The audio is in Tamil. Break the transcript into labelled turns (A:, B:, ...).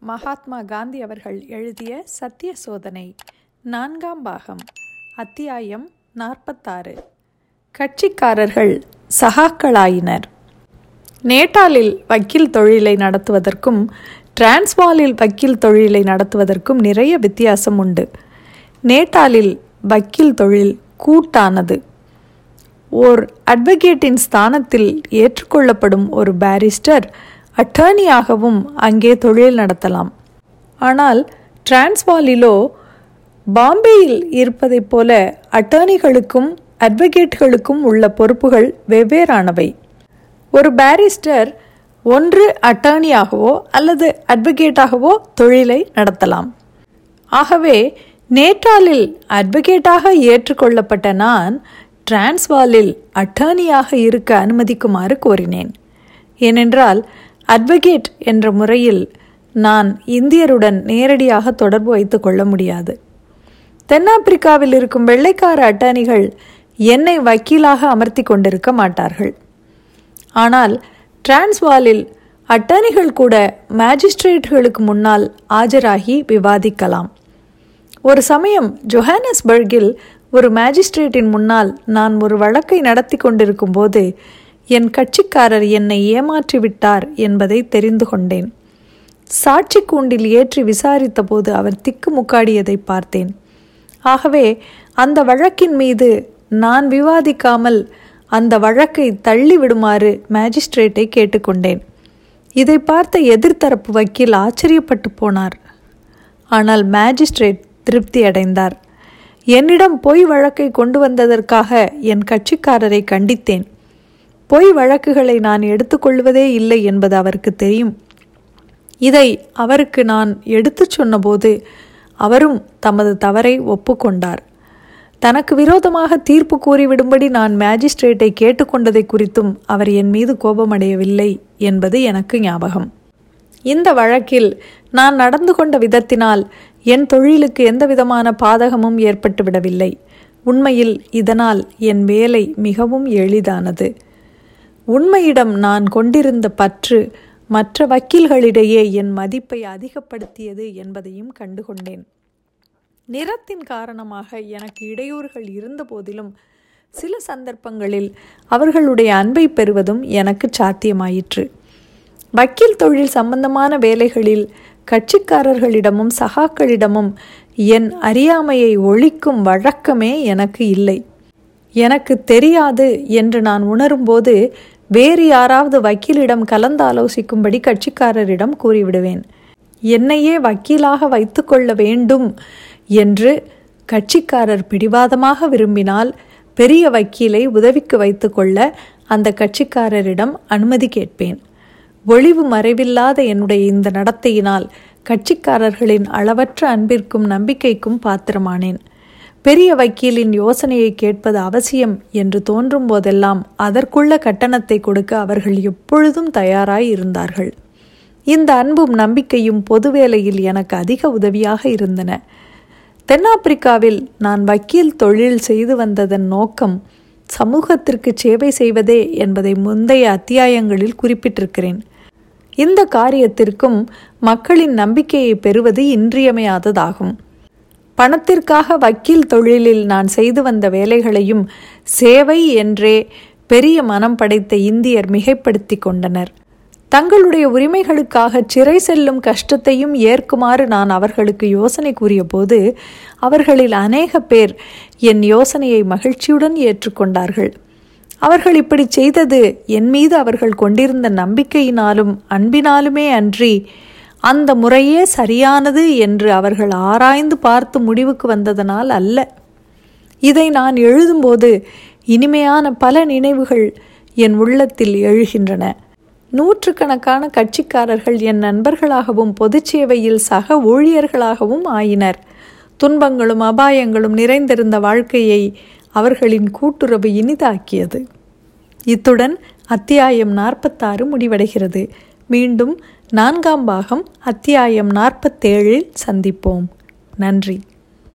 A: மகாத்மா காந்தி அவர்கள் எழுதிய சத்திய சோதனை நான்காம் பாகம் அத்தியாயம் நாற்பத்தாறு. கட்சிக்காரர்கள் சகாக்களாயினர். நேட்டாலில் வக்கீல் தொழிலை நடத்துவதற்கும் டிரான்ஸ்வாலில் வக்கீல் தொழிலை நடத்துவதற்கும் நிறைய வித்தியாசம் உண்டு. நேட்டாலில் வக்கீல் தொழில் கூட்டானது. ஓர் அட்வொகேட்டின் ஸ்தானத்தில் ஏற்றுக்கொள்ளப்படும் ஒரு பாரிஸ்டர் அட்டர்னியாகவும் அங்கே தொழில் நடத்தலாம். ஆனால் டிரான்ஸ்வாலிலோ பாம்பேயில் இருப்பதைப் போல அட்டர்னிகளுக்கும் அட்வொகேட்களுக்கும் உள்ள பொறுப்புகள் வெவ்வேறானவை. ஒரு பாரிஸ்டர் ஒன்று அட்டர்னியாகவோ அல்லது அட்வொகேட்டாகவோ தொழிலை நடத்தலாம். ஆகவே நேட்டாலில் அட்வொகேட்டாக ஏற்றுக்கொள்ளப்பட்ட நான் டிரான்ஸ்வாலில் அட்டர்னியாக இருக்க அனுமதிக்குமாறு கோரினேன். ஏனென்றால் அட்வொகேட் என்ற முறையில் நான் இந்தியருடன் நேரடியாக தொடர்பு வைத்து கொள்ள முடியாது. தென்னாப்பிரிக்காவில் இருக்கும் வெள்ளைக்கார அட்டர்னிகள் என்னை வக்கீலாக அமர்த்தி கொண்டிருக்க மாட்டார்கள். ஆனால் டிரான்ஸ்வாலில் அட்டானிகள் கூட மேஜிஸ்ட்ரேட்களுக்கு முன்னால் ஆஜராகி விவாதிக்கலாம். ஒரு சமயம் ஜொஹானஸ்பர்கில் ஒரு மேஜிஸ்ட்ரேட்டின் முன்னால் நான் ஒரு வழக்கை நடத்தி கொண்டிருக்கும் போது என் கட்சிக்காரர் என்னை ஏமாற்றிவிட்டார் என்பதை தெரிந்து கொண்டேன். சாட்சி கூண்டில் ஏற்றி விசாரித்தபோது அவர் திக்கு முக்காடியதை பார்த்தேன். ஆகவே அந்த வழக்கின் மீது நான் விவாதிக்காமல் அந்த வழக்கை தள்ளிவிடுமாறு மேஜிஸ்ட்ரேட்டை கேட்டுக்கொண்டேன். இதை பார்த்த எதிர்த்தரப்பு வக்கீல் ஆச்சரியப்பட்டு போனார். ஆனால் மேஜிஸ்ட்ரேட் திருப்தி அடைந்தார். என்னிடம் பொய் வழக்கை கொண்டு வந்ததற்காக என் கட்சிக்காரரை கண்டித்தேன். பொய் வழக்குகளை நான் எடுத்துக்கொள்வதே இல்லை என்பது அவருக்கு தெரியும். இதை அவருக்கு நான் எடுத்துச் சொன்னபோது அவரும் தமது தவறை ஒப்புக்கொண்டார். தனக்கு விரோதமாக தீர்ப்பு கூறிவிடும்படி நான் மேஜிஸ்ட்ரேட்டை கேட்டுக்கொண்டதை குறித்தும் அவர் என் மீது கோபமடையவில்லை என்பது எனக்கு ஞாபகம். இந்த வழக்கில் நான் நடந்து கொண்ட விதத்தினால் என் தொழிலுக்கு எந்தவிதமான பாதகமும் ஏற்பட்டுவிடவில்லை. உண்மையில் இதனால் என் வேலை மிகவும் எளிதானது. உண்மையிடம் நான் கொண்டிருந்த பற்று மற்ற வக்கீல்களிடையே என் மதிப்பை அதிகப்படுத்தியது என்பதையும் கண்டுகொண்டேன். நிறத்தின் காரணமாக எனக்கு இடையூறுகள் இருந்த போதிலும் சில சந்தர்ப்பங்களில் அவர்களுடைய அன்பை பெறுவதும் எனக்கு சாத்தியமாயிற்று. வக்கீல் தொழில் சம்பந்தமான வேலைகளில் கட்சிக்காரர்களிடமும் சகாக்களிடமும் என் அறியாமையை ஒழிக்கும் வழக்கமே எனக்கு இல்லை. எனக்கு தெரியாது என்று நான் உணரும்போது வேறு யாராவது வக்கீலிடம் கலந்தாலோசிக்கும்படி கட்சிக்காரரிடம் கூறிவிடுவேன். என்னையே வக்கீலாக வைத்துக்கொள்ள வேண்டும் என்று கட்சிக்காரர் பிடிவாதமாக விரும்பினால் பெரிய வக்கீலை உதவிக்கு வைத்துக்கொள்ள அந்த கட்சிக்காரரிடம் அனுமதி கேட்பேன். ஒளிவு மறைவில்லாத என்னுடைய இந்த நடத்தையினால் கட்சிக்காரர்களின் அளவற்ற அன்பிற்கும் நம்பிக்கைக்கும் பாத்திரமானேன். பெரிய வக்கீலின் யோசனையை கேட்பது அவசியம் என்று தோன்றும் போதெல்லாம் அதற்குள்ள கட்டணத்தை கொடுக்க அவர்கள் எப்பொழுதும் தயாராய் இருந்தார்கள். இந்த அன்பும் நம்பிக்கையும் பொது வேலையில் எனக்கு அதிக உதவியாக இருந்தன. தென்னாப்பிரிக்காவில் நான் வக்கீல் தொழில் செய்து வந்ததன் நோக்கம் சமூகத்திற்கு சேவை செய்வதே என்பதை முந்தைய அத்தியாயங்களில் குறிப்பிட்டிருக்கிறேன். இந்த காரியத்திற்கும் மக்களின் நம்பிக்கையை பெறுவது இன்றியமையாததாகும். பணத்திற்காக வக்கீல் தொழிலில் நான் செய்து வந்த வேலைகளையும் சேவை என்றே பெரிய மனம் படைத்த இந்தியர் மிகைப்படுத்தி கொண்டனர். தங்களுடைய உரிமைகளுக்காக சிறை செல்லும் கஷ்டத்தையும் ஏற்குமாறு நான் அவர்களுக்கு யோசனை கூறியபோது அவர்களில் அநேக பேர் என் யோசனையை மகிழ்ச்சியுடன் ஏற்றுக்கொண்டார்கள். அவர்கள் இப்படி செய்தது என் மீது அவர்கள் கொண்டிருந்த நம்பிக்கையினாலும் அன்பினாலுமே அன்றி அந்த முறையே சரியானது என்று அவர்கள் ஆராய்ந்து பார்த்து முடிவுக்கு வந்ததனால் அல்ல. இதை நான் எழுதும்போது இனிமையான பல நினைவுகள் என் உள்ளத்தில் எழுகின்றன. நூற்றுக்கணக்கான கட்சிக்காரர்கள் என் நண்பர்களாகவும் பொதுச்சேவையில் சக ஊழியர்களாகவும் ஆயினர். துன்பங்களும் அபாயங்களும் நிறைந்திருந்த வாழ்க்கையை அவர்களின் கூட்டுறவு இனிதாக்கியது. இத்துடன் அத்தியாயம் நாற்பத்தாறு முடிவடைகிறது. மீண்டும் நான்காம் பாகம் அத்தியாயம் நாற்பத்தேழில் சந்திப்போம். நன்றி.